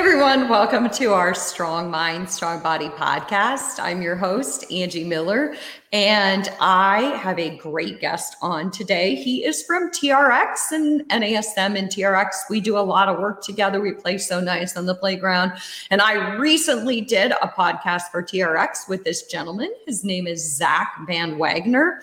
everyone, welcome to our Strong Mind, Strong Body podcast. I'm your host, Angie Miller, and I have a great guest on today. He is from TRX and NASM and TRX. We do a lot of work together. We play so nice on the playground. And I recently did a podcast for TRX with this gentleman. His name is Zach Van Wagner,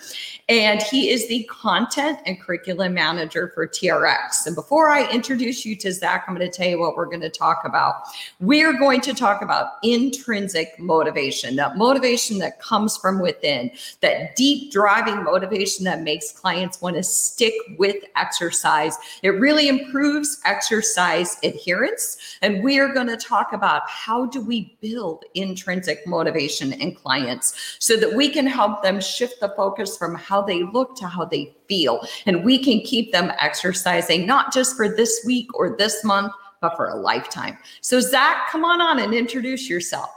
and he is the content and curriculum manager for TRX. And before I introduce you to Zach, I'm going to tell you what we're going to talk about. We're going to talk about intrinsic motivation, that motivation that comes from within that deep driving motivation that makes clients want to stick with exercise. It really improves exercise adherence. And we are going to talk about how do we build intrinsic motivation in clients so that we can help them shift the focus from how they look to how they feel. And we can keep them exercising, not just for this week or this month, but for a lifetime. So, Zach, come on on and introduce yourself.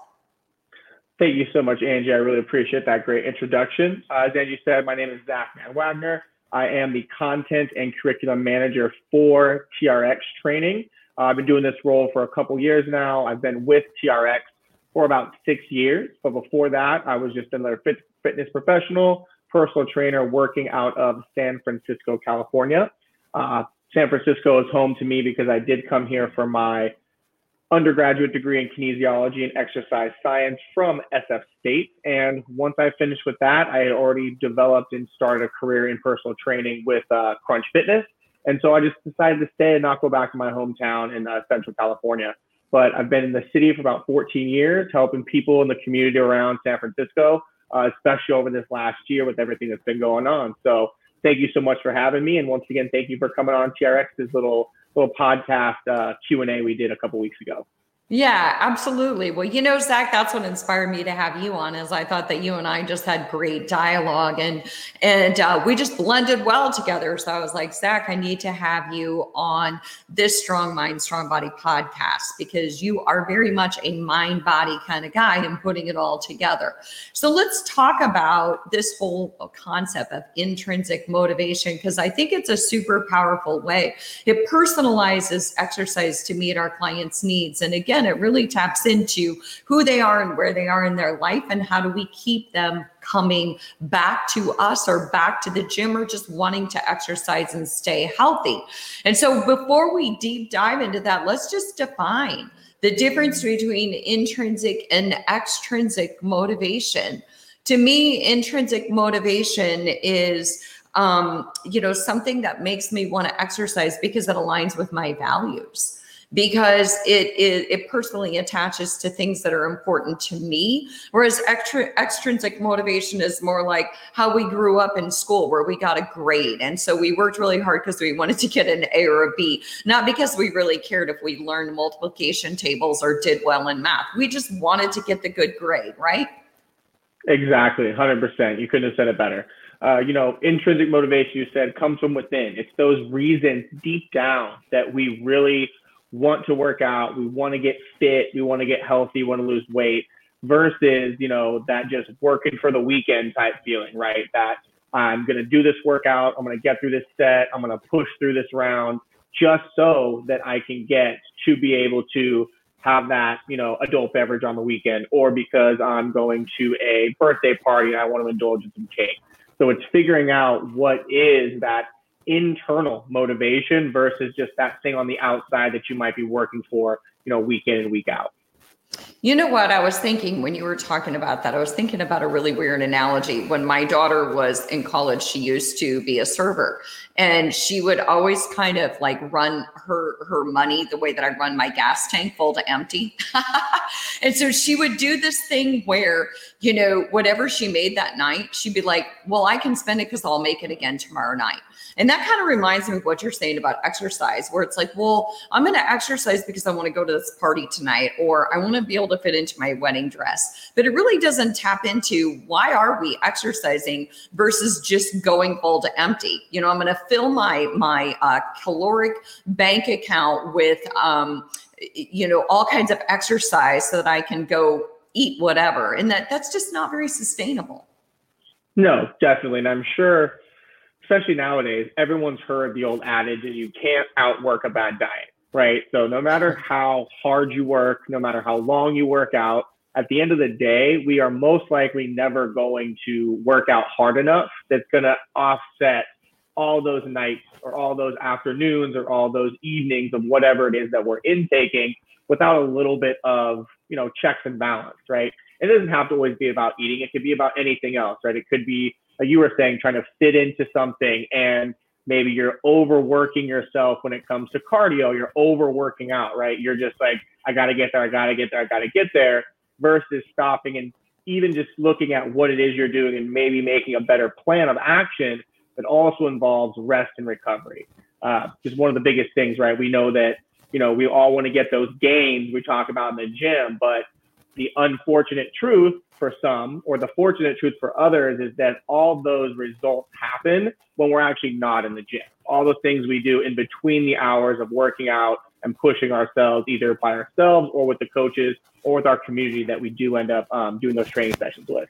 Thank you so much, Angie. I really appreciate that great introduction. Uh, as Angie said, my name is Zach Van Wagner. I am the content and curriculum manager for TRX training. Uh, I've been doing this role for a couple years now. I've been with TRX for about six years. But before that, I was just another fit, fitness professional, personal trainer working out of San Francisco, California. Uh, San Francisco is home to me because I did come here for my undergraduate degree in kinesiology and exercise science from SF State. And once I finished with that, I had already developed and started a career in personal training with uh, Crunch Fitness. And so I just decided to stay and not go back to my hometown in uh, Central California. But I've been in the city for about 14 years, helping people in the community around San Francisco, uh, especially over this last year with everything that's been going on. So thank you so much for having me. And once again, thank you for coming on TRX's little little podcast uh, Q and A we did a couple weeks ago. Yeah, absolutely. Well, you know, Zach, that's what inspired me to have you on. Is I thought that you and I just had great dialogue, and and uh, we just blended well together. So I was like, Zach, I need to have you on this Strong Mind, Strong Body podcast because you are very much a mind body kind of guy and putting it all together. So let's talk about this whole concept of intrinsic motivation because I think it's a super powerful way. It personalizes exercise to meet our clients' needs, and again again, it really taps into who they are and where they are in their life and how do we keep them coming back to us or back to the gym or just wanting to exercise and stay healthy. And so before we deep dive into that, let's just define the difference between intrinsic and extrinsic motivation. To me, intrinsic motivation is um, you know, something that makes me want to exercise because it aligns with my values because it, it, it personally attaches to things that are important to me. Whereas extrinsic motivation is more like how we grew up in school, where we got a grade, and so we worked really hard because we wanted to get an A or a B, not because we really cared if we learned multiplication tables or did well in math. We just wanted to get the good grade, right? Exactly, 100%. You couldn't have said it better. Uh, you know, intrinsic motivation, you said, comes from within. It's those reasons deep down that we really want to work out, we want to get fit, we want to get healthy, want to lose weight, versus, you know, that just working for the weekend type feeling, right? That I'm going to do this workout, I'm going to get through this set, I'm going to push through this round just so that I can get to be able to have that, you know, adult beverage on the weekend or because I'm going to a birthday party and I want to indulge in some cake. So it's figuring out what is that internal motivation versus just that thing on the outside that you might be working for, you know, week in and week out. You know what? I was thinking when you were talking about that, I was thinking about a really weird analogy. When my daughter was in college, she used to be a server and she would always kind of like run her her money the way that I run my gas tank full to empty. and so she would do this thing where, you know, whatever she made that night, she'd be like, "Well, I can spend it cuz I'll make it again tomorrow night." And that kind of reminds me of what you're saying about exercise, where it's like, well, I'm going to exercise because I want to go to this party tonight, or I want to be able to fit into my wedding dress. But it really doesn't tap into why are we exercising versus just going full to empty. You know, I'm going to fill my my uh, caloric bank account with, um, you know, all kinds of exercise so that I can go eat whatever, and that that's just not very sustainable. No, definitely, and I'm sure especially nowadays, everyone's heard the old adage that you can't outwork a bad diet. Right? So no matter how hard you work, no matter how long you work out, at the end of the day, we are most likely never going to work out hard enough that's going to offset all those nights or all those afternoons or all those evenings of whatever it is that we're intaking without a little bit of, you know, checks and balance, right? It doesn't have to always be about eating. It could be about anything else, right? It could be, like you were saying, trying to fit into something and maybe you're overworking yourself when it comes to cardio. You're overworking out, right? You're just like, I got to get there. I got to get there. I got to get there versus stopping and even just looking at what it is you're doing and maybe making a better plan of action that also involves rest and recovery. Uh, just one of the biggest things, right? We know that, you know, we all want to get those gains we talk about in the gym, but the unfortunate truth for some or the fortunate truth for others is that all those results happen when we're actually not in the gym. All the things we do in between the hours of working out and pushing ourselves either by ourselves or with the coaches or with our community that we do end up um, doing those training sessions with.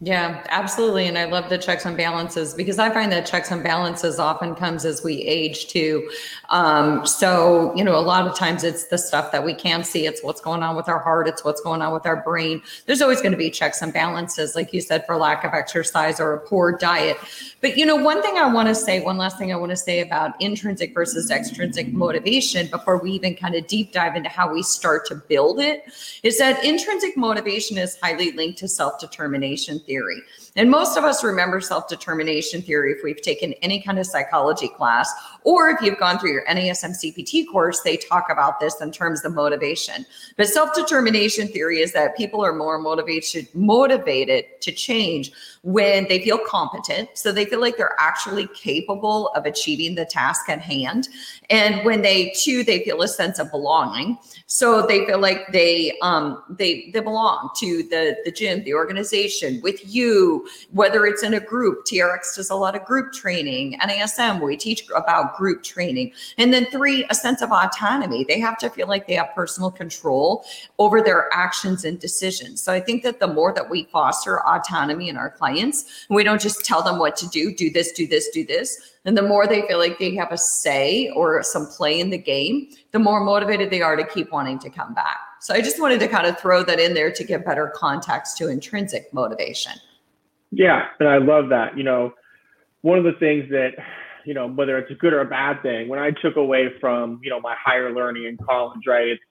Yeah, absolutely. And I love the checks and balances because I find that checks and balances often comes as we age too. Um, so, you know, a lot of times it's the stuff that we can't see. It's what's going on with our heart. It's what's going on with our brain. There's always going to be checks and balances, like you said, for lack of exercise or a poor diet. But, you know, one thing I want to say, one last thing I want to say about intrinsic versus extrinsic motivation before we even kind of deep dive into how we start to build it is that intrinsic motivation is highly linked to self determination theory. And most of us remember self determination theory if we've taken any kind of psychology class, or if you've gone through your NASM CPT course, they talk about this in terms of motivation. But self determination theory is that people are more motivated, motivated to change when they feel competent. So they feel like they're actually capable of achieving the task at hand. And when they, too, they feel a sense of belonging. So they feel like they um they they belong to the the gym, the organization, with you, whether it's in a group. TRX does a lot of group training. NASM, we teach about group training. And then three, a sense of autonomy. They have to feel like they have personal control over their actions and decisions. So I think that the more that we foster autonomy in our clients, we don't just tell them what to do, do this, do this, do this and the more they feel like they have a say or some play in the game, the more motivated they are to keep wanting to come back. So I just wanted to kind of throw that in there to give better context to intrinsic motivation. Yeah, and I love that. You know, one of the things that, you know, whether it's a good or a bad thing, when I took away from, you know, my higher learning in college, right? It's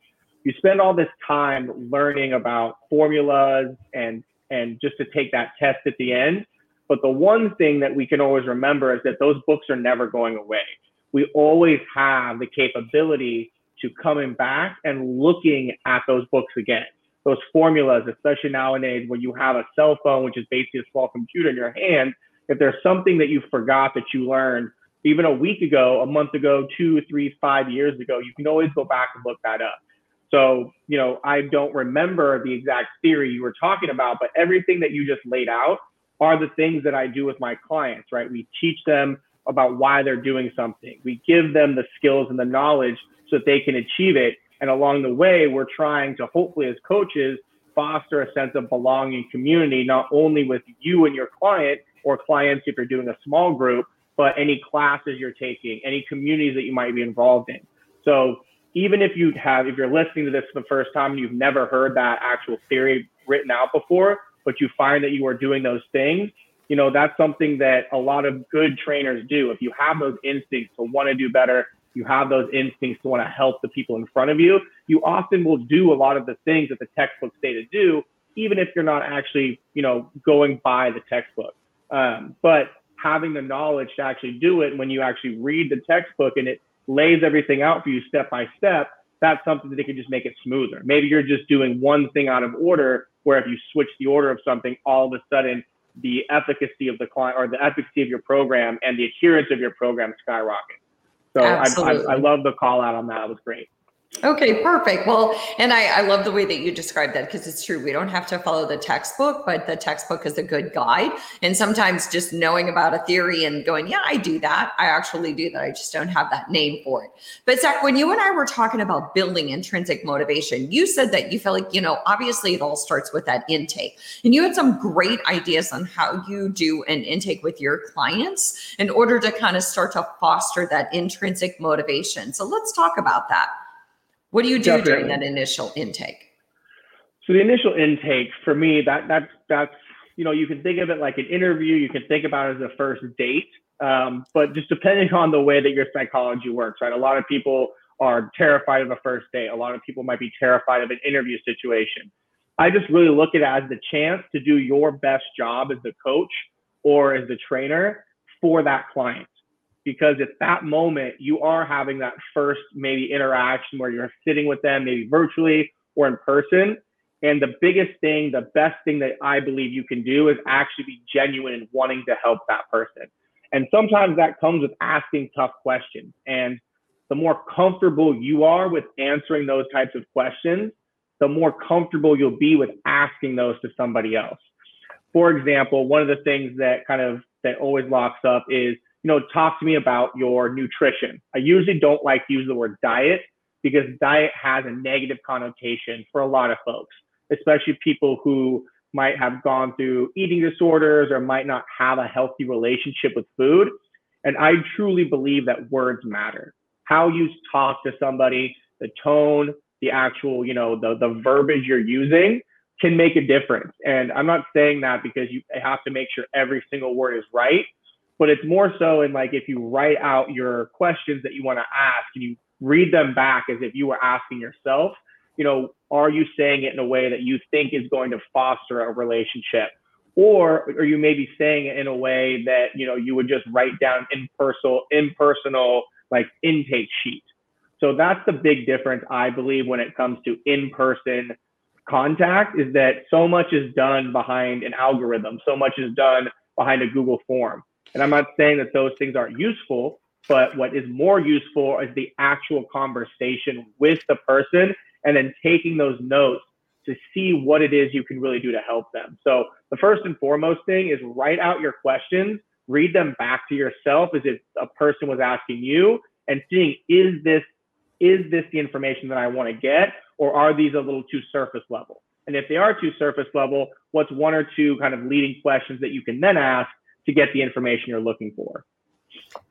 you spend all this time learning about formulas and and just to take that test at the end but the one thing that we can always remember is that those books are never going away. We always have the capability to coming back and looking at those books again. Those formulas, especially nowadays when you have a cell phone, which is basically a small computer in your hand, if there's something that you forgot that you learned even a week ago, a month ago, two, three, five years ago, you can always go back and look that up. So, you know, I don't remember the exact theory you were talking about, but everything that you just laid out are the things that I do with my clients, right? We teach them about why they're doing something. We give them the skills and the knowledge so that they can achieve it. And along the way, we're trying to hopefully, as coaches, foster a sense of belonging community, not only with you and your client or clients if you're doing a small group, but any classes you're taking, any communities that you might be involved in. So even if you have, if you're listening to this for the first time and you've never heard that actual theory written out before, but you find that you are doing those things, you know, that's something that a lot of good trainers do. If you have those instincts to want to do better, you have those instincts to want to help the people in front of you, you often will do a lot of the things that the textbooks say to do, even if you're not actually, you know, going by the textbook. Um, but having the knowledge to actually do it when you actually read the textbook and it lays everything out for you step by step, that's something that they can just make it smoother. Maybe you're just doing one thing out of order where if you switch the order of something, all of a sudden the efficacy of the client or the efficacy of your program and the adherence of your program skyrocket. So I, I, I, love the call out on that. It was great. Okay, perfect. Well, and I, I love the way that you describe that because it's true. We don't have to follow the textbook, but the textbook is a good guide. And sometimes just knowing about a theory and going, yeah, I do that. I actually do that. I just don't have that name for it. But Zach, when you and I were talking about building intrinsic motivation, you said that you feel like, you know, obviously it all starts with that intake. And you had some great ideas on how you do an intake with your clients in order to kind of start to foster that intrinsic motivation. So let's talk about that. What do you do Definitely. during that initial intake? So the initial intake for me, that that's that's you know you can think of it like an interview. You can think about it as a first date, um, but just depending on the way that your psychology works, right? A lot of people are terrified of a first date. A lot of people might be terrified of an interview situation. I just really look at it as the chance to do your best job as the coach or as the trainer for that client because at that moment you are having that first maybe interaction where you're sitting with them maybe virtually or in person. And the biggest thing the best thing that i believe you can do is actually be genuine and wanting to help that person. And sometimes that comes with asking tough questions. And the more comfortable you are with answering those types of questions the more comfortable you'll be with asking those to somebody else. For example one of the things that kind of that always locks up is you know, talk to me about your nutrition. I usually don't like to use the word diet because diet has a negative connotation for a lot of folks, especially people who might have gone through eating disorders or might not have a healthy relationship with food. And I truly believe that words matter. How you talk to somebody, the tone, the actual, you know, the, the verbiage you're using can make a difference. And I'm not saying that because you have to make sure every single word is right but it's more so in like if you write out your questions that you want to ask and you read them back as if you were asking yourself, you know, are you saying it in a way that you think is going to foster a relationship? Or are you maybe saying it in a way that, you know, you would just write down impersonal, impersonal like intake sheet. So that's the big difference, I believe, when it comes to in-person contact is that so much is done behind an algorithm. So much is done behind a Google form. And I'm not saying that those things aren't useful, but what is more useful is the actual conversation with the person and then taking those notes to see what it is you can really do to help them. So the first and foremost thing is write out your questions, read them back to yourself as if a person was asking you and seeing is this is this the information that I want to get or are these a little too surface level? And if they are too surface level, what's one or two kind of leading questions that you can then ask to get the information you're looking for.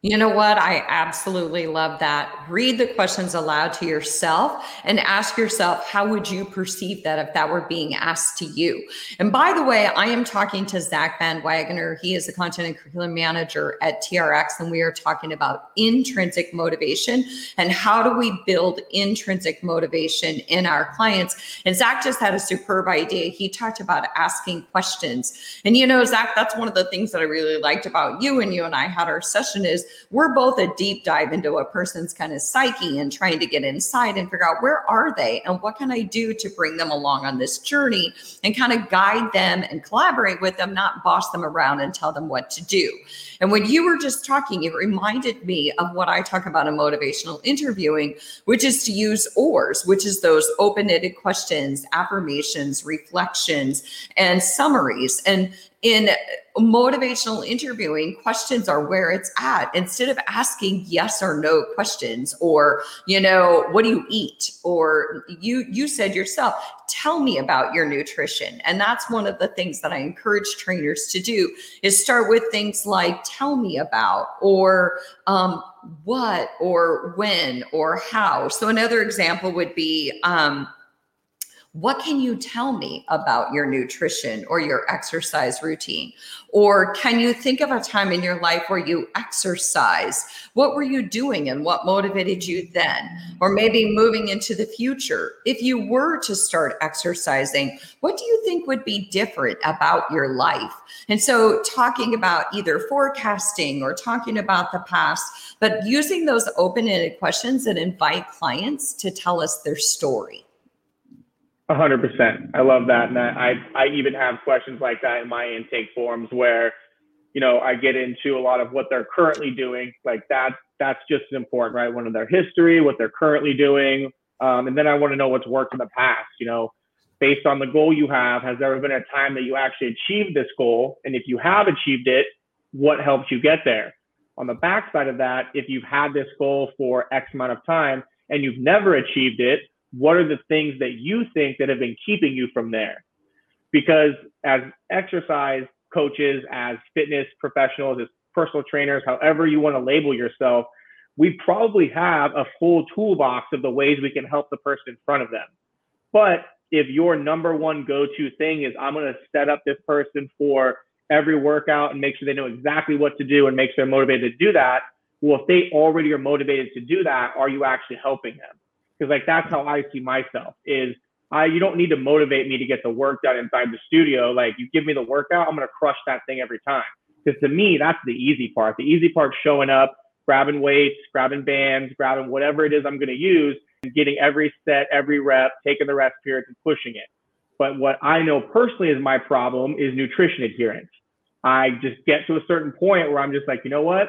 You know what? I absolutely love that. Read the questions aloud to yourself and ask yourself, how would you perceive that if that were being asked to you? And by the way, I am talking to Zach Van Wagner. He is the content and curriculum manager at TRX, and we are talking about intrinsic motivation and how do we build intrinsic motivation in our clients. And Zach just had a superb idea. He talked about asking questions. And you know, Zach, that's one of the things that I really liked about you and you and I had our session is we're both a deep dive into a person's kind of psyche and trying to get inside and figure out where are they and what can I do to bring them along on this journey and kind of guide them and collaborate with them, not boss them around and tell them what to do. And when you were just talking, it reminded me of what I talk about in motivational interviewing, which is to use OARs, which is those open ended questions, affirmations, reflections, and summaries. And in motivational interviewing, questions are where it's at. Instead of asking yes or no questions, or you know, what do you eat? Or you you said yourself, tell me about your nutrition. And that's one of the things that I encourage trainers to do is start with things like tell me about or um, what or when or how. So another example would be um, what can you tell me about your nutrition or your exercise routine? Or can you think of a time in your life where you exercise? What were you doing and what motivated you then? Or maybe moving into the future, if you were to start exercising, what do you think would be different about your life? And so, talking about either forecasting or talking about the past, but using those open ended questions that invite clients to tell us their story. Hundred percent. I love that. And I, I even have questions like that in my intake forms where, you know, I get into a lot of what they're currently doing. Like that, that's just important, right? One of their history, what they're currently doing, Um, and then I want to know what's worked in the past. You know, based on the goal you have, has there ever been a time that you actually achieved this goal? And if you have achieved it, what helped you get there? On the backside of that, if you've had this goal for X amount of time and you've never achieved it, what are the things that you think that have been keeping you from there? Because as exercise coaches, as fitness professionals, as personal trainers, however you want to label yourself, we probably have a full toolbox of the ways we can help the person in front of them. But if your number one go to thing is, I'm going to set up this person for every workout and make sure they know exactly what to do and make sure they're motivated to do that. Well, if they already are motivated to do that, are you actually helping them? Because like that's how I see myself is I you don't need to motivate me to get the work done inside the studio. Like you give me the workout, I'm gonna crush that thing every time. Because to me, that's the easy part. The easy part showing up, grabbing weights, grabbing bands, grabbing whatever it is I'm gonna use, and getting every set, every rep, taking the rest periods and pushing it. But what I know personally is my problem is nutrition adherence. I just get to a certain point where I'm just like, you know what?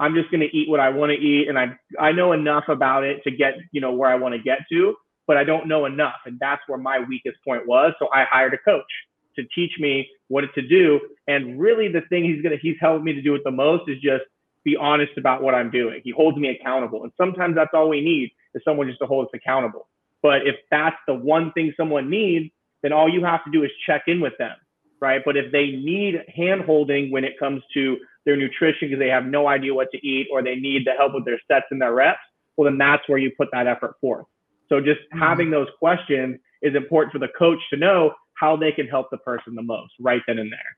I'm just going to eat what I want to eat. And I, I know enough about it to get, you know, where I want to get to, but I don't know enough. And that's where my weakest point was. So I hired a coach to teach me what to do. And really the thing he's to, he's helped me to do it the most is just be honest about what I'm doing. He holds me accountable. And sometimes that's all we need is someone just to hold us accountable. But if that's the one thing someone needs, then all you have to do is check in with them, right? But if they need hand holding when it comes to their nutrition because they have no idea what to eat or they need the help with their sets and their reps, well, then that's where you put that effort forth. So just mm-hmm. having those questions is important for the coach to know how they can help the person the most right then and there.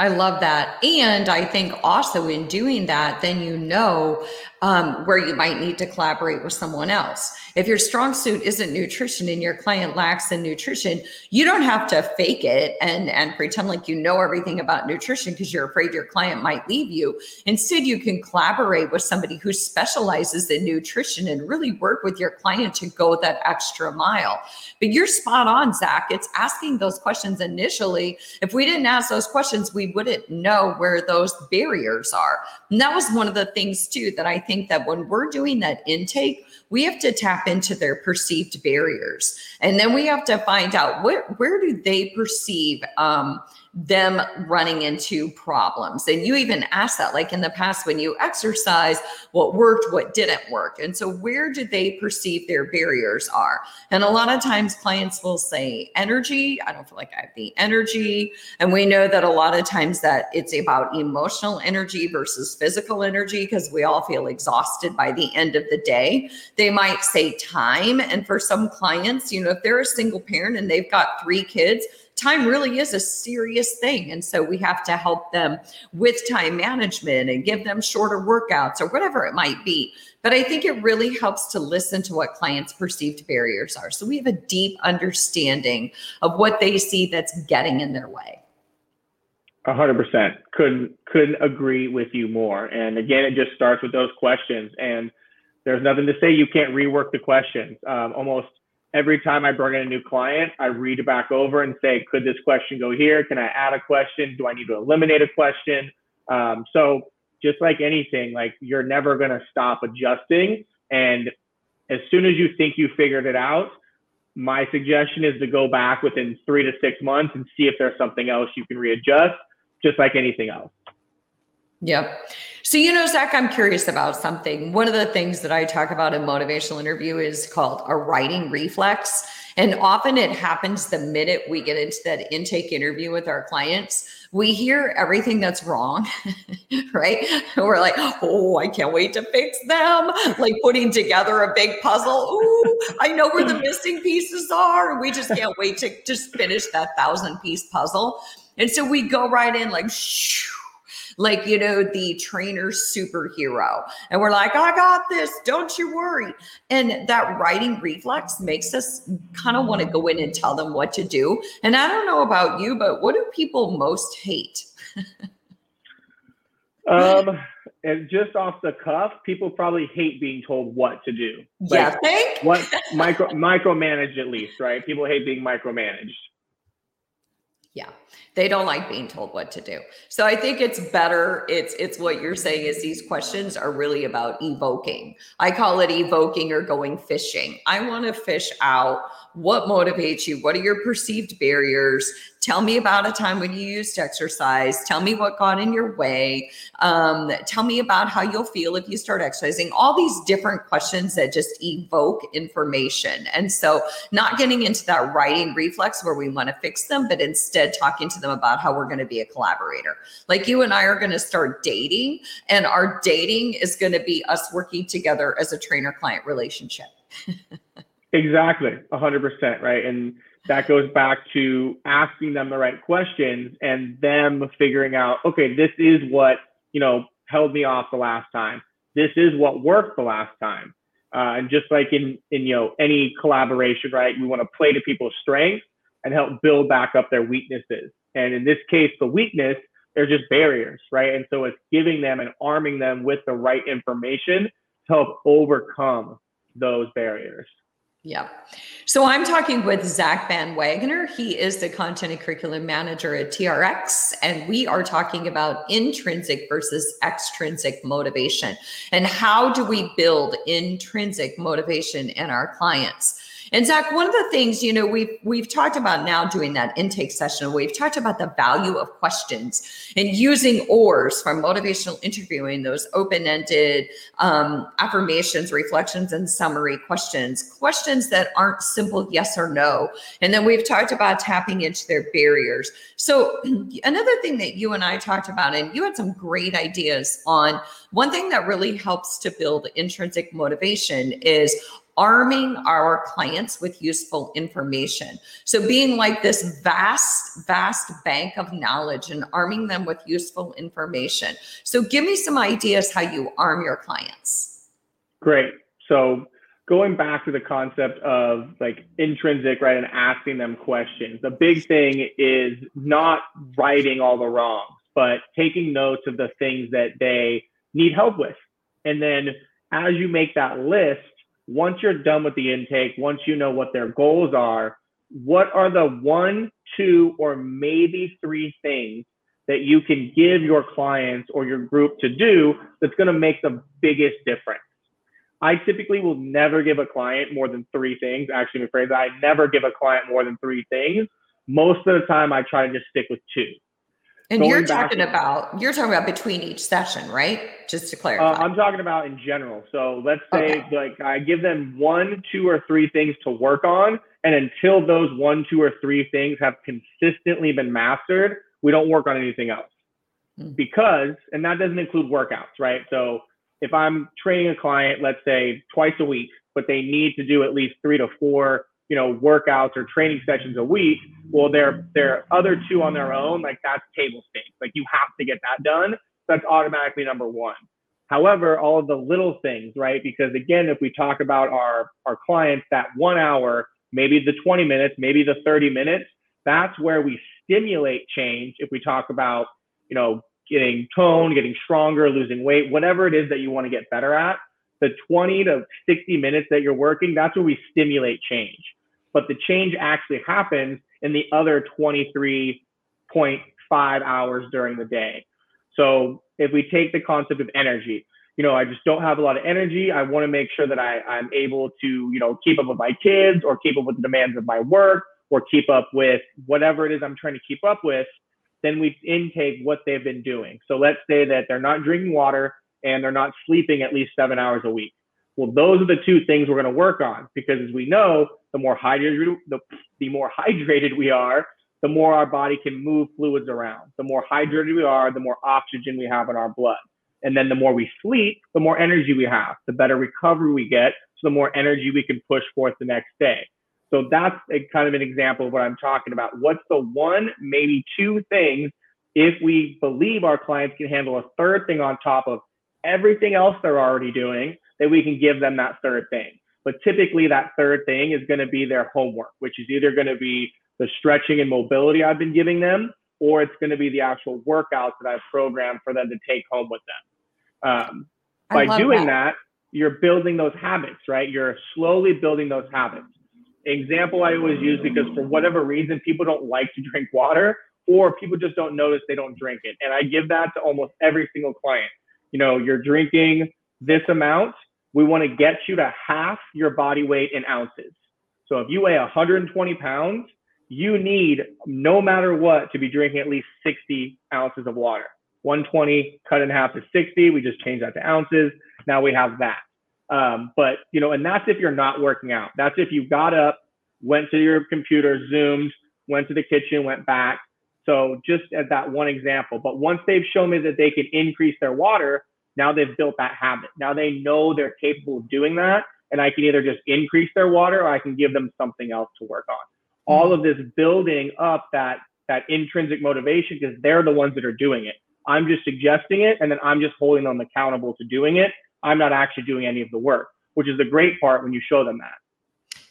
I love that. And I think also in doing that, then you know um, where you might need to collaborate with someone else. If your strong suit isn't nutrition and your client lacks in nutrition, you don't have to fake it and, and pretend like you know everything about nutrition because you're afraid your client might leave you. Instead, you can collaborate with somebody who specializes in nutrition and really work with your client to go that extra mile. But you're spot on, Zach. It's asking those questions initially. If we didn't ask those questions, we wouldn't know where those barriers are. And that was one of the things, too, that I think that when we're doing that intake, we have to tap into their perceived barriers and then we have to find out where where do they perceive um, them running into problems. And you even asked that, like in the past, when you exercise, what worked, what didn't work. And so, where do they perceive their barriers are? And a lot of times, clients will say, energy. I don't feel like I have the energy. And we know that a lot of times that it's about emotional energy versus physical energy because we all feel exhausted by the end of the day. They might say time. And for some clients, you know, if they're a single parent and they've got three kids, time really is a serious thing. And so we have to help them with time management and give them shorter workouts or whatever it might be. But I think it really helps to listen to what clients' perceived barriers are. So we have a deep understanding of what they see that's getting in their way. A hundred percent. Couldn't couldn't agree with you more. And again, it just starts with those questions. And there's nothing to say you can't rework the questions. Um, almost every time I bring in a new client, I read it back over and say, could this question go here? Can I add a question? Do I need to eliminate a question? Um, so just like anything, like you're never going to stop adjusting. And as soon as you think you figured it out, my suggestion is to go back within three to six months and see if there's something else you can readjust, just like anything else. Yep. So, you know, Zach, I'm curious about something. One of the things that I talk about in motivational interview is called a righting reflex. And often it happens the minute we get into that intake interview with our clients. We hear everything that's wrong, right? We're like, oh, I can't wait to fix them. Like putting together a big puzzle. Ooh, I know where the missing pieces are. We just can't wait to just finish that thousand piece puzzle. And so we go right in like, shoo, like, you know, the trainer superhero. And we're like, I got this, don't you worry. And that righting reflex makes us kind of want to go in and tell them what to do. And I don't know about you, but what do people most hate? um, and just off the cuff, people probably hate being told what to do. Like, yeah, think what micro micromanaged at least, right? People hate being micromanaged. Yeah. They don't like being told what to do. So I think it's better. It's it's what you're saying is these questions are really about evoking. I call it evoking or going fishing. I want to fish out what motivates you? What are your perceived barriers? Tell me about a time when you used exercise. Tell me what got in your way. Um, tell me about how you'll feel if you start exercising. All these different questions that just evoke information. And so, not getting into that righting reflex where we want to fix them, but instead talking to them about how we're going to be a collaborator. Like you and I are going to start dating, and our dating is going to be us working together as a trainer client relationship. Exactly, 100%, right? And that goes back to asking them the right questions and them figuring out, okay, this is what, you know, held me off the last time. This is what worked the last time. Uh, and just like in, in, you know, any collaboration, right? We want to play to people's strengths and help build back up their weaknesses. And in this case, the weakness, they're just barriers, right? And so it's giving them and arming them with the right information to help overcome those barriers. Yeah. So I'm talking with Zach Van Wagner. He is the content and curriculum manager at TRX, and we are talking about intrinsic versus extrinsic motivation and how do we build intrinsic motivation in our clients. And Zach, one of the things, you know, we've we've talked about now doing that intake session. We've talked about the value of questions and using OARs from motivational interviewing, those open-ended um, affirmations, reflections, and summary questions, questions that aren't simple yes or no. And then we've talked about tapping into their barriers. So another thing that you and I talked about, and you had some great ideas on one thing that really helps to build intrinsic motivation is arming our clients with useful information. So, being like this vast, vast bank of knowledge and arming them with useful information. So, give me some ideas how you arm your clients. Great. So, going back to the concept of like intrinsic, right, and asking them questions, the big thing is not righting all the wrongs, but taking notes of the things that they need help with. And then as you make that list, once you're done with the intake, once you know what their goals are, what are the one, two, or maybe three things that you can give your clients or your group to do that's going to make the biggest difference? I typically will never give a client more than three things. Actually, rephrase that. I never give a client more than three things. Most of the time, I try to just stick with two. And you're talking about you're talking about between each session, right? Just to uh, clarify. Uh, I'm talking about in general. So let's say okay. like I give them one, two, or three things to work on, and until those one, two, or three things have consistently been mastered, we don't work on anything else. Mm-hmm. Because, and that doesn't include workouts, right? So if I'm training a client, let's say twice a week, but they need to do at least three to four you know, workouts or training sessions a week. Well, they're they're other two on their own, like that's table stakes. Like you have to get that done. That's automatically number one. However, all of the little things, right? Because again, if we talk about our our clients, that one hour, maybe the 20 minutes, maybe the 30 minutes, that's where we stimulate change. If we talk about, you know, getting tone, getting stronger, losing weight, whatever it is that you want to get better at, the 20 to 60 minutes that you're working, that's where we stimulate change but the change actually happens in the other 23.5 hours during the day. So if we take the concept of energy, you know, I just don't have a lot of energy. I want to make sure that I, I'm able to, you know, keep up with my kids or keep up with the demands of my work or keep up with whatever it is I'm trying to keep up with. Then we intake what they've been doing. So let's say that they're not drinking water and they're not sleeping at least seven hours a week. Well, those are the two things we're going to work on because as we know, the more hydrated the, the more hydrated we are, the more our body can move fluids around. The more hydrated we are, the more oxygen we have in our blood. And then the more we sleep, the more energy we have, the better recovery we get, so the more energy we can push forth the next day. So that's a kind of an example of what I'm talking about. What's the one, maybe two things if we believe our clients can handle a third thing on top of everything else they're already doing that we can give them that third thing. But typically, that third thing is going to be their homework, which is either going to be the stretching and mobility I've been giving them, or it's going to be the actual workouts that I've programmed for them to take home with them. Um, by doing that. that, you're building those habits, right? You're slowly building those habits. Example I always use because for whatever reason, people don't like to drink water. or people just don't notice they don't drink it. And I give that to almost every single client. You know, you're drinking this amount. We want to get you to half your body weight in ounces. So if you weigh 120 pounds, you need, no matter what, to be drinking at least 60 ounces of water. 120 cut in half to 60. We just change that to ounces. Now we have that. Um, but you know, and that's if you're not working out. That's if you got up, went to your computer, zoomed, went to the kitchen, went back. So just as that one example. But once they've shown me that they can increase their water, now they've built that habit. Now they know they're capable of doing that. And I can either just increase their water or I can give them something else to work on. All of this building up that that intrinsic motivation because they're the ones that are doing it. I'm just suggesting it and then I'm just holding them accountable to doing it. I'm not actually doing any of the work, which is the great part when you show them that.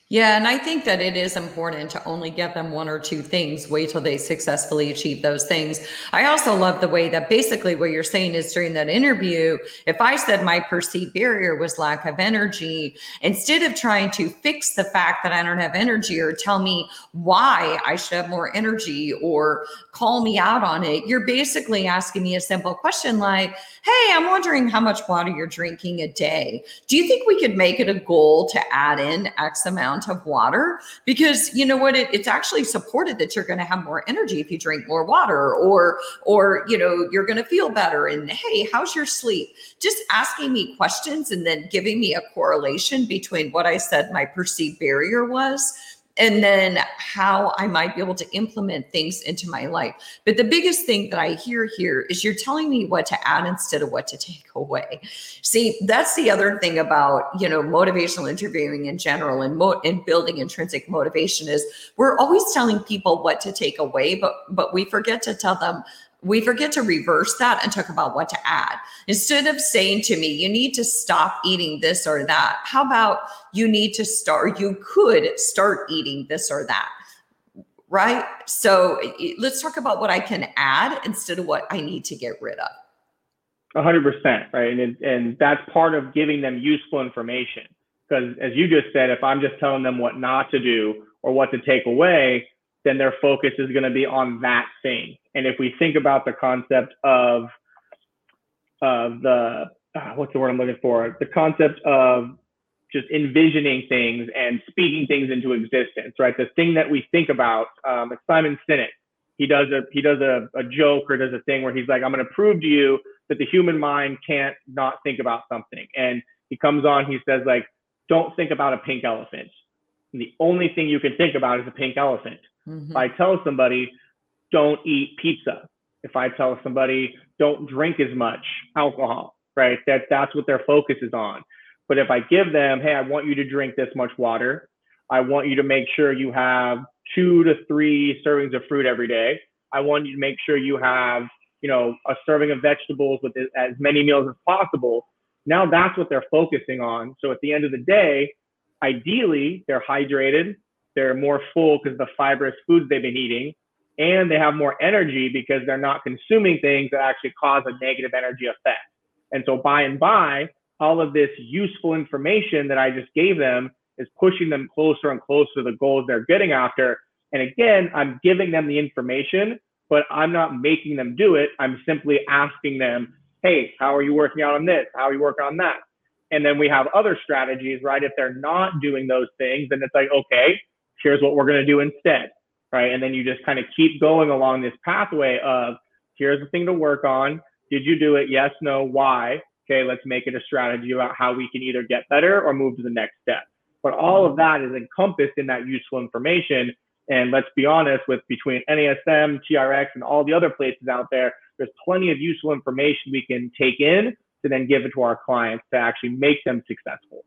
Yeah, and I think that it is important to only get them one or two things, wait till they successfully achieve those things. I also love the way that basically what you're saying is during that interview, if I said my perceived barrier was lack of energy, instead of trying to fix the fact that I don't have energy or tell me why I should have more energy or call me out on it, you're basically asking me a simple question like, Hey, I'm wondering how much water you're drinking a day. Do you think we could make it a goal to add in X amount? Amount of water because you know what? It, it's actually supported that you're going to have more energy if you drink more water or or you know you're going to feel better. And hey how's your sleep? Just asking me questions and then giving me a correlation between what i said my perceived barrier was and then how I might be able to implement things into my life. But the biggest thing that I hear here is you're telling me what to add instead of what to take away. See, that's the other thing about, you know, motivational interviewing in general and mo- and building intrinsic motivation is we're always telling people what to take away, but but we forget to tell them we forget to reverse that and talk about what to add. Instead of saying to me, you need to stop eating this or that, how about you need to start, you could start eating this or that? Right. So let's talk about what I can add instead of what I need to get rid of. 100%. Right. And, and that's part of giving them useful information. Because as you just said, if I'm just telling them what not to do or what to take away, then their focus is going to be on that thing. And if we think about the concept of of the uh, what's the word I'm looking for? The concept of just envisioning things and speaking things into existence, right? The thing that we think about, um, Simon Sinek. He does a he does a, a joke or does a thing where he's like, I'm going to prove to you that the human mind can't not think about something. And he comes on, he says like, don't think about a pink elephant. And the only thing you can think about is a pink elephant. Mm-hmm. If I tell somebody, don't eat pizza, if I tell somebody, don't drink as much alcohol, right? That that's what their focus is on. But if I give them, hey, I want you to drink this much water. I want you to make sure you have two to three servings of fruit every day. I want you to make sure you have, you know, a serving of vegetables with as many meals as possible. Now that's what they're focusing on. So at the end of the day, ideally they're hydrated, they're more full because of the fibrous foods they've been eating, and they have more energy because they're not consuming things that actually cause a negative energy effect. And so by and by, all of this useful information that I just gave them is pushing them closer and closer to the goals they're getting after. And again, I'm giving them the information, but I'm not making them do it. I'm simply asking them, hey, how are you working out on this? How are you working on that? And then we have other strategies, right? If they're not doing those things, then it's like, okay, here's what we're going to do instead right? And then you just kind of keep going along this pathway of here's the thing to work on. Did you do it? Yes no. Why? Okay let's make it a strategy about how we can either get better or move to the next step. But all of that is encompassed in that useful information. And let's be honest with between NASM, TRX, and all the other places out there, there's plenty of useful information we can take in to then give it to our clients to actually make them successful.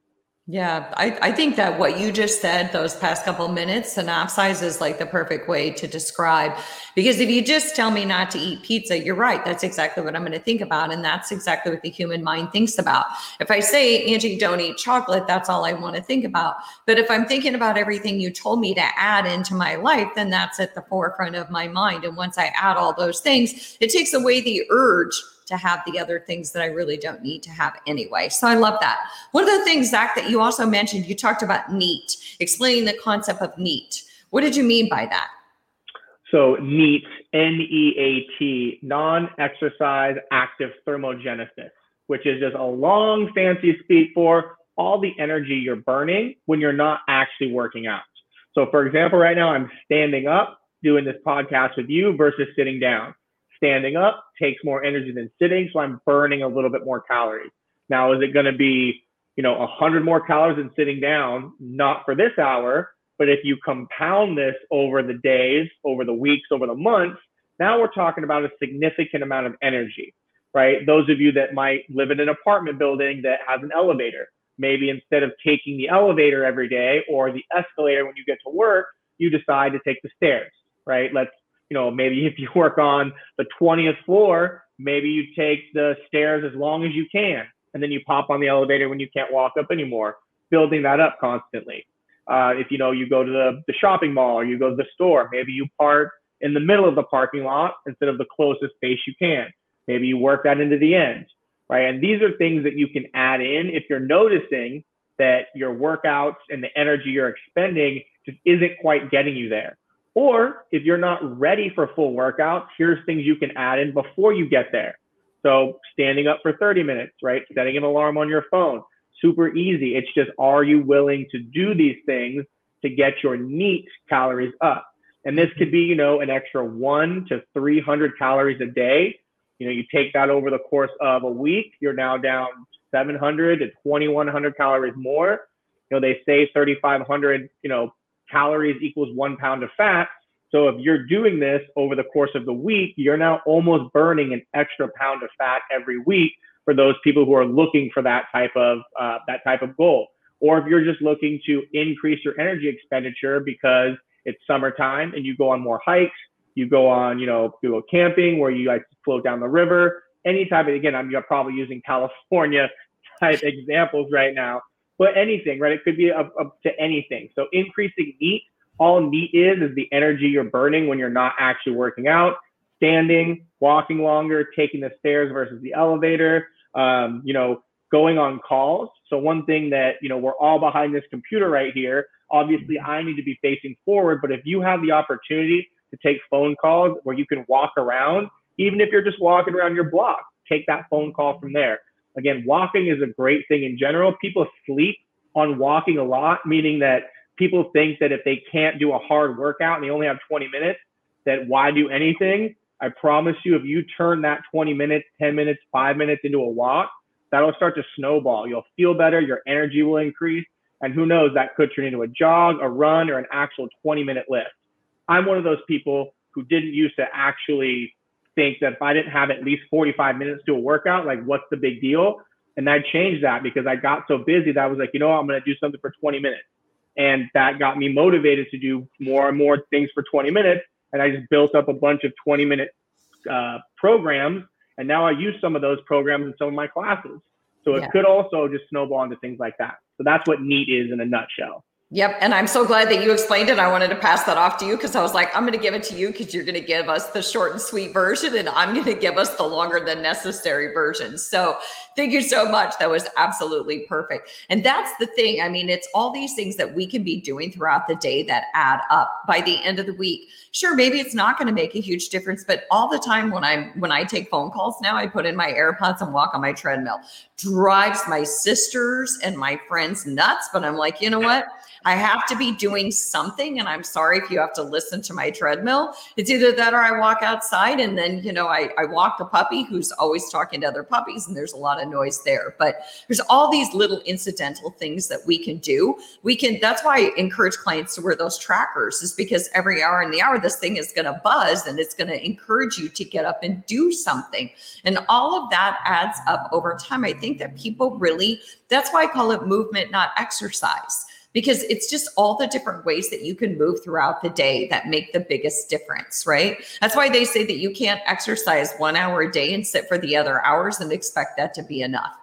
Yeah, I, I think that what you just said, those past couple minutes, synopsize is like the perfect way to describe. Because if you just tell me not to eat pizza, you're right. That's exactly what I'm going to think about. And that's exactly what the human mind thinks about. If I say, Angie, don't eat chocolate, that's all I want to think about. But if I'm thinking about everything you told me to add into my life, then that's at the forefront of my mind. And once I add all those things, it takes away the urge to have the other things that I really don't need to have anyway. So I love that. One of the things, Zach, that you also mentioned, you talked about NEAT, explaining the concept of NEAT. What did you mean by that? So NEAT NEAT, non-exercise active thermogenesis, which is just a long fancy speak for all the energy you're burning when you're not actually working out. So for example, right now I'm standing up doing this podcast with you versus sitting down. Standing up takes more energy than sitting, so I'm burning a little bit more calories. Now, is it going to be, you know, 100 more calories than sitting down? Not for this hour, but if you compound this over the days, over the weeks, over the months, now we're talking about a significant amount of energy, right? Those of you that might live in an apartment building that has an elevator, maybe instead of taking the elevator every day or the escalator when you get to work, you decide to take the stairs, right? Let's, you know, maybe if you work on the 20th floor, maybe you take the stairs as long as you can, and then you pop on the elevator when you can't walk up anymore, building that up constantly. Uh, if you know you go to the, the shopping mall or you go to the store, maybe you park in the middle of the parking lot instead of the closest space you can. Maybe you work that into the end, right? And these are things that you can add in if you're noticing that your workouts and the energy you're expending just isn't quite getting you there. Or if you're not ready for full workouts, here's things you can add in before you get there. So standing up for 30 minutes, right? Setting an alarm on your phone, super easy. It's just, are you willing to do these things to get your NEAT calories up? And this could be, you know, an extra one to 300 calories a day. You know, you take that over the course of a week, you're now down 700 to 2100 calories more. You know, they say 3,500, you know, calories equals one pound of fat. So if you're doing this over the course of the week, you're now almost burning an extra pound of fat every week for those people who are looking for that type of uh, that type of goal. Or if you're just looking to increase your energy expenditure because it's summertime and you go on more hikes, you go on, you know, you go camping where you like float down the river, any type of, again, I'm probably using California type examples right now, but anything, right? It could be up, up to anything. So increasing NEAT, all NEAT is, is the energy you're burning when you're not actually working out, standing, walking longer, taking the stairs versus the elevator, um, you know, going on calls. So one thing that, you know, we're all behind this computer right here. Obviously, I need to be facing forward, but if you have the opportunity to take phone calls where you can walk around, even if you're just walking around your block, take that phone call from there. Again, walking is a great thing in general. People sleep on walking a lot, meaning that people think that if they can't do a hard workout and they only have 20 minutes, that why do anything? I promise you, if you turn that 20 minutes, 10 minutes, five minutes into a walk, that'll start to snowball. You'll feel better, your energy will increase, and who knows, that could turn into a jog, a run, or an actual 20 minute lift. I'm one of those people who didn't used to actually think that if I didn't have at least 45 minutes to a workout, like what's the big deal? And I changed that because I got so busy that I was like, you know, I'm going to do something for 20 minutes. And that got me motivated to do more and more things for 20 minutes and I just built up a bunch of 20 minute uh, programs. And now I use some of those programs in some of my classes. So it yeah. could also just snowball into things like that. So that's what NEAT is in a nutshell. Yep. And I'm so glad that you explained it. I wanted to pass that off to you because I was like, I'm going to give it to you because you're going to give us the short and sweet version and I'm going to give us the longer than necessary version. So thank you so much. That was absolutely perfect. And that's the thing. I mean, it's all these things that we can be doing throughout the day that add up by the end of the week. Sure, maybe it's not going to make a huge difference, but all the time when I'm when I take phone calls now, I put in my AirPods and walk on my treadmill. Drives my sisters and my friends nuts, but I'm like, you know what? I have to be doing something. And I'm sorry if you have to listen to my treadmill. It's either that or I walk outside and then, you know, I, I walk the puppy who's always talking to other puppies and there's a lot of noise there. But there's all these little incidental things that we can do. We can, that's why I encourage clients to wear those trackers, is because every hour in the hour, this thing is going to buzz and it's going to encourage you to get up and do something. And all of that adds up over time. I think that people really, that's why I call it movement, not exercise because it's just all the different ways that you can move throughout the day that make the biggest difference, right? That's why they say that you can't exercise one hour a day and sit for the other hours and expect that to be enough.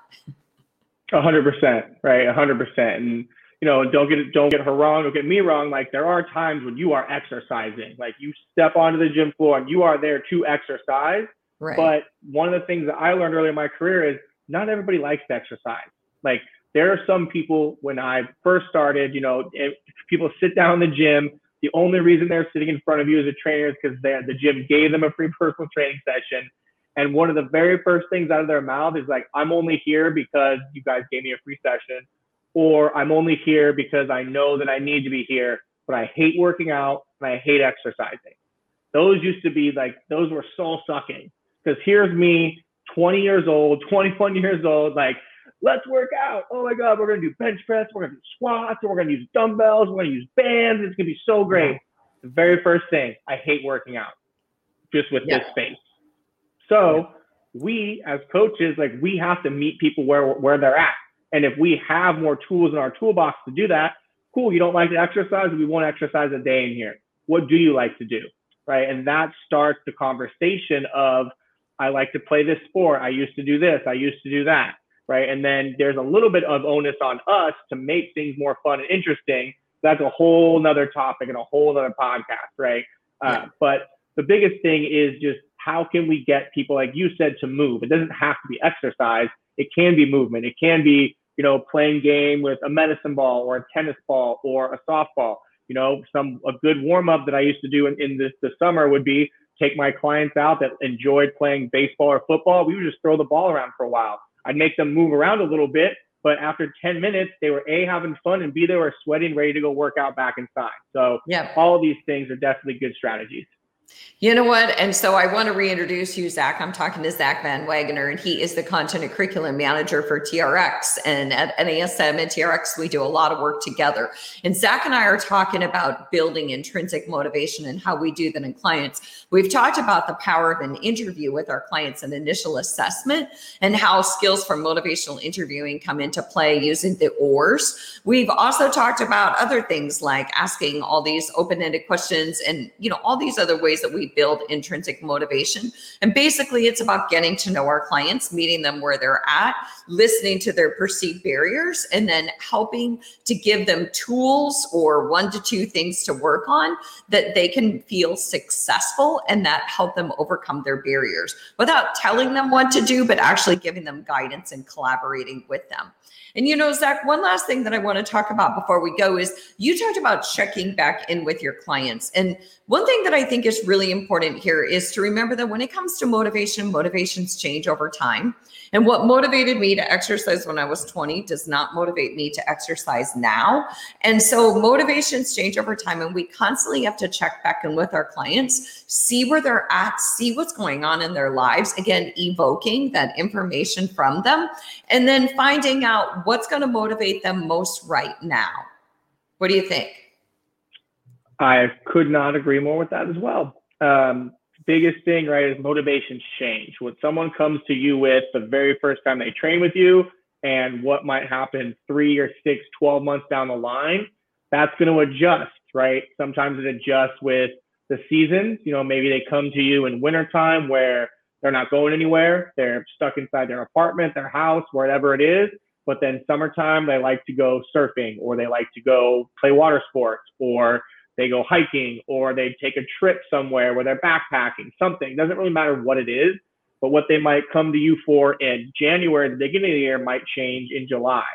A hundred percent, right? A hundred percent. And you know, don't get don't get her wrong, don't get me wrong. Like there are times when you are exercising, like you step onto the gym floor and you are there to exercise. Right. But one of the things that I learned early in my career is not everybody likes to exercise. Like there are some people when I first started, you know, people sit down in the gym The only reason they're sitting in front of you as a trainer is because the gym gave them a free personal training session. And one of the very first things out of their mouth is like, I'm only here because you guys gave me a free session, or I'm only here because I know that I need to be here, but I hate working out and I hate exercising. Those used to be like, those were soul sucking. Because here's me, 20 years old, 21 years old, like, let's work out. Oh my God, we're going to do bench press, we're going to do squats, we're going to use dumbbells, we're going to use bands. It's going to be so great. The very first thing, I hate working out just with yeah. this space. So we as coaches, like we have to meet people where, where they're at. And if we have more tools in our toolbox to do that, cool. You don't like to exercise, we won't exercise a day in here. What do you like to do? Right. And that starts the conversation of, I like to play this sport. I used to do this. I used to do that right? And then there's a little bit of onus on us to make things more fun and interesting. That's a whole nother topic and a whole nother podcast, right? Uh, yeah. But the biggest thing is just how can we get people, like you said, to move? It doesn't have to be exercise. It can be movement. It can be, you know, playing game with a medicine ball or a tennis ball or a softball. You know, some a good warm up that I used to do in, in this the summer would be take my clients out that enjoyed playing baseball or football. We would just throw the ball around for a while I'd make them move around a little bit, but after 10 minutes, they were A, having fun, and B, they were sweating, ready to go work out back inside. So yeah. all of these things are definitely good strategies. You know what? And so I want to reintroduce you, Zach. I'm talking to Zach Van Wagner, and he is the content and curriculum manager for TRX. And at NASM and TRX, we do a lot of work together. And Zach and I are talking about building intrinsic motivation and how we do that in clients. We've talked about the power of an interview with our clients, an initial assessment, and how skills from motivational interviewing come into play using the OARs. We've also talked about other things like asking all these open-ended questions and you know all these other ways ways that we build intrinsic motivation. And basically, it's about getting to know our clients, meeting them where they're at, listening to their perceived barriers, and then helping to give them tools or one to two things to work on that they can feel successful and that help them overcome their barriers without telling them what to do, but actually giving them guidance and collaborating with them. And you know, Zach, one last thing that I want to talk about before we go is you talked about checking back in with your clients. And one thing that I think is really important here is to remember that when it comes to motivation, motivations change over time. And what motivated me to exercise when I was 20 does not motivate me to exercise now. And so motivations change over time, and we constantly have to check back in with our clients, see where they're at, see what's going on in their lives. Again, evoking that information from them, and then finding out what's going to motivate them most right now. What do you think? I could not agree more with that as well. Um, biggest thing, right, is motivations change. What someone comes to you with the very first time they train with you and what might happen three or six, 12 months down the line, that's going to adjust, right? Sometimes it adjusts with the seasons. You know, maybe they come to you in wintertime where they're not going anywhere. They're stuck inside their apartment, their house, wherever it is. But then summertime, they like to go surfing or they like to go play water sports or they go hiking or they take a trip somewhere where they're backpacking, something. It doesn't really matter what it is, but what they might come to you for in January, the beginning of the year, might change in July.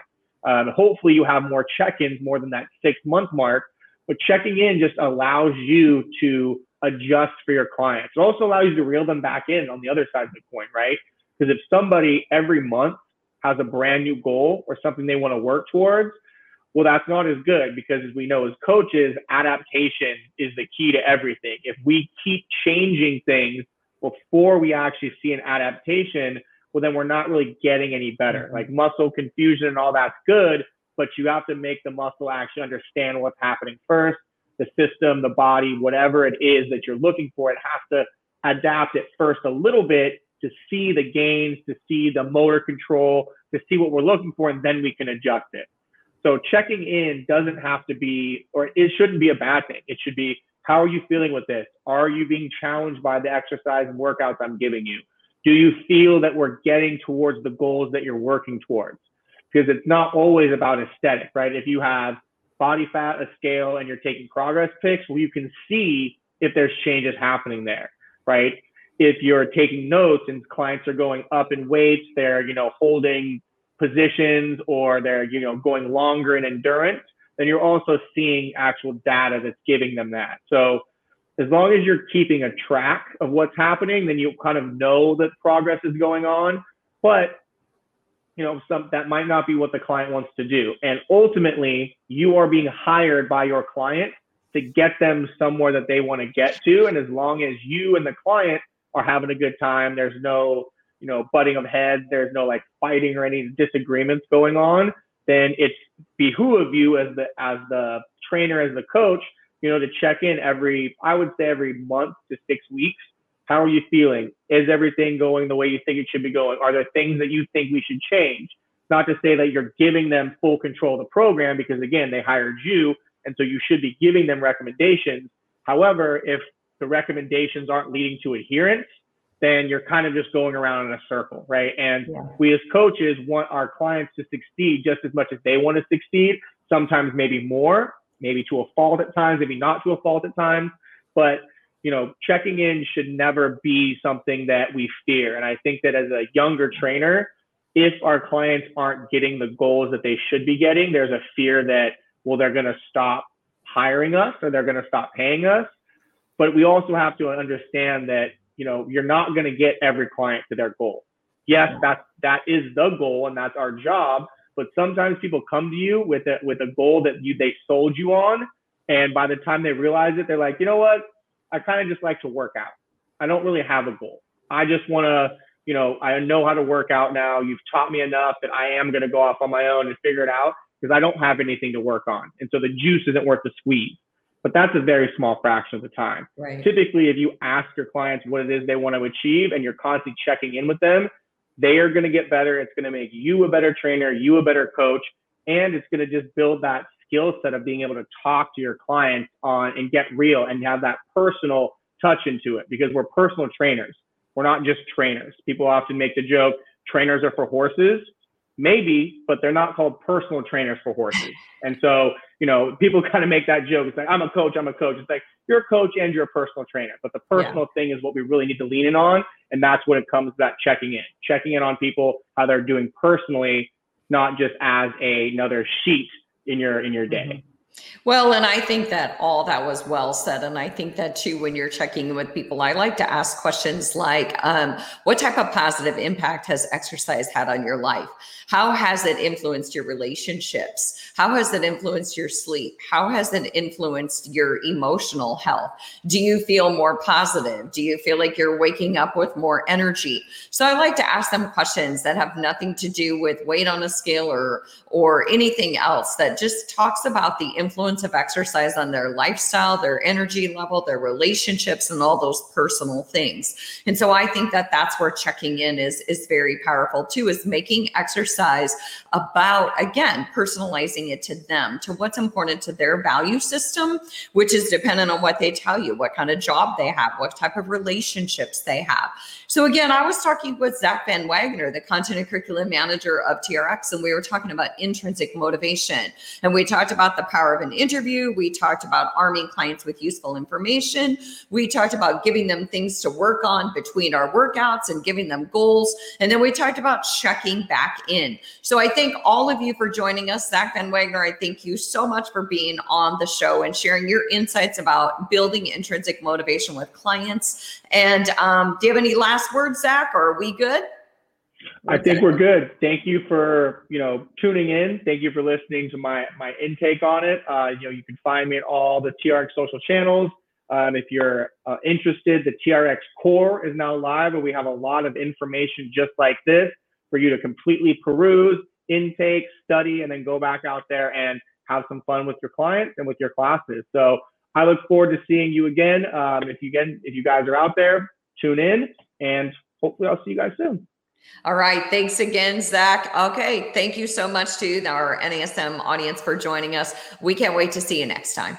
Um, hopefully, you have more check ins more than that six month mark, but checking in just allows you to adjust for your clients. It also allows you to reel them back in on the other side of the coin, right? Because if somebody every month has a brand new goal or something they want to work towards, well, that's not as good because as we know as coaches, adaptation is the key to everything. If we keep changing things before we actually see an adaptation, well, then we're not really getting any better. Mm-hmm. Like muscle confusion and all that's good, but you have to make the muscle actually understand what's happening first. The system, the body, whatever it is that you're looking for, it has to adapt it first a little bit to see the gains, to see the motor control, to see what we're looking for, and then we can adjust it. So checking in doesn't have to be, or it shouldn't be a bad thing. It should be, how are you feeling with this? Are you being challenged by the exercise and workouts I'm giving you? Do you feel that we're getting towards the goals that you're working towards? Because it's not always about aesthetic, right? If you have body fat, a scale, and you're taking progress pics, well, you can see if there's changes happening there, right? If you're taking notes and clients are going up in weights, they're, you know, holding positions or they're you know going longer in endurance then you're also seeing actual data that's giving them that. So as long as you're keeping a track of what's happening, then you kind of know that progress is going on. But you know, some that might not be what the client wants to do. And ultimately, you are being hired by your client to get them somewhere that they want to get to. And as long as you and the client are having a good time, there's no, you know, butting of heads, there's no like fighting or any disagreements going on, then it's behoove of you as the as the trainer, as the coach, you know, to check in every, I would say every month to six weeks. How are you feeling? Is everything going the way you think it should be going? Are there things that you think we should change? Not to say that you're giving them full control of the program because again, they hired you and so you should be giving them recommendations. However, if the recommendations aren't leading to adherence, then you're kind of just going around in a circle, right? And yeah. we as coaches want our clients to succeed just as much as they want to succeed, sometimes maybe more, maybe to a fault at times, maybe not to a fault at times. But you know, checking in should never be something that we fear. And I think that as a younger trainer, if our clients aren't getting the goals that they should be getting, there's a fear that well, they're going to stop hiring us or they're going to stop paying us. But we also have to understand that, you know, you're not going to get every client to their goal. Yes, that's, that is the goal and that's our job. But sometimes people come to you with a, with a goal that you, they sold you on. And by the time they realize it, they're like, you know what? I kind of just like to work out. I don't really have a goal. I just want to, you know, I know how to work out now. You've taught me enough that I am going to go off on my own and figure it out because I don't have anything to work on. And so the juice isn't worth the squeeze. But that's a very small fraction of the time. Right. Typically, if you ask your clients what it is they want to achieve and you're constantly checking in with them, they are going to get better. It's going to make you a better trainer, you a better coach, and it's going to just build that skill set of being able to talk to your clients on and get real and have that personal touch into it because we're personal trainers. We're not just trainers. People often make the joke trainers are for horses. Maybe, but they're not called personal trainers for horses. And so, you know, people kind of make that joke. It's like, I'm a coach, I'm a coach. It's like, you're a coach and you're a personal trainer. But the personal yeah. thing is what we really need to lean in on. And that's when it comes to that checking in, checking in on people, how they're doing personally, not just as a, another sheet in your in your day. Mm-hmm. Well, and I think that all that was well said. And I think that too, when you're checking in with people, I like to ask questions like, um, what type of positive impact has exercise had on your life? How has it influenced your relationships? How has it influenced your sleep? How has it influenced your emotional health? Do you feel more positive? Do you feel like you're waking up with more energy? So I like to ask them questions that have nothing to do with weight on a scale or or anything else that just talks about the influence of exercise on their lifestyle, their energy level, their relationships and all those personal things. And so I think that that's where checking in is is very powerful too is making exercise about, again, personalizing it to them, to what's important to their value system, which is dependent on what they tell you, what kind of job they have, what type of relationships they have. So, again, I was talking with Zach Van Wagner, the content and curriculum manager of TRX, and we were talking about intrinsic motivation. And we talked about the power of an interview. We talked about arming clients with useful information. We talked about giving them things to work on between our workouts and giving them goals. And then we talked about checking back in. So I thank all of you for joining us. Zach Van Wagner, I thank you so much for being on the show and sharing your insights about building intrinsic motivation with clients. And um, do you have any last words, Zach, or are we good? I think we're good. Thank you for you know tuning in. Thank you for listening to my my intake on it. Uh, you know you can find me at all the TRX social channels. Um, if you're uh, interested, the TRX core is now live, and we have a lot of information just like this for you to completely peruse, intake, study, and then go back out there and have some fun with your clients and with your classes. So I look forward to seeing you again. Um, if you get, if you guys are out there, tune in, and hopefully I'll see you guys soon. All right. Thanks again, Zach. Okay. Thank you so much to our NASM audience for joining us. We can't wait to see you next time.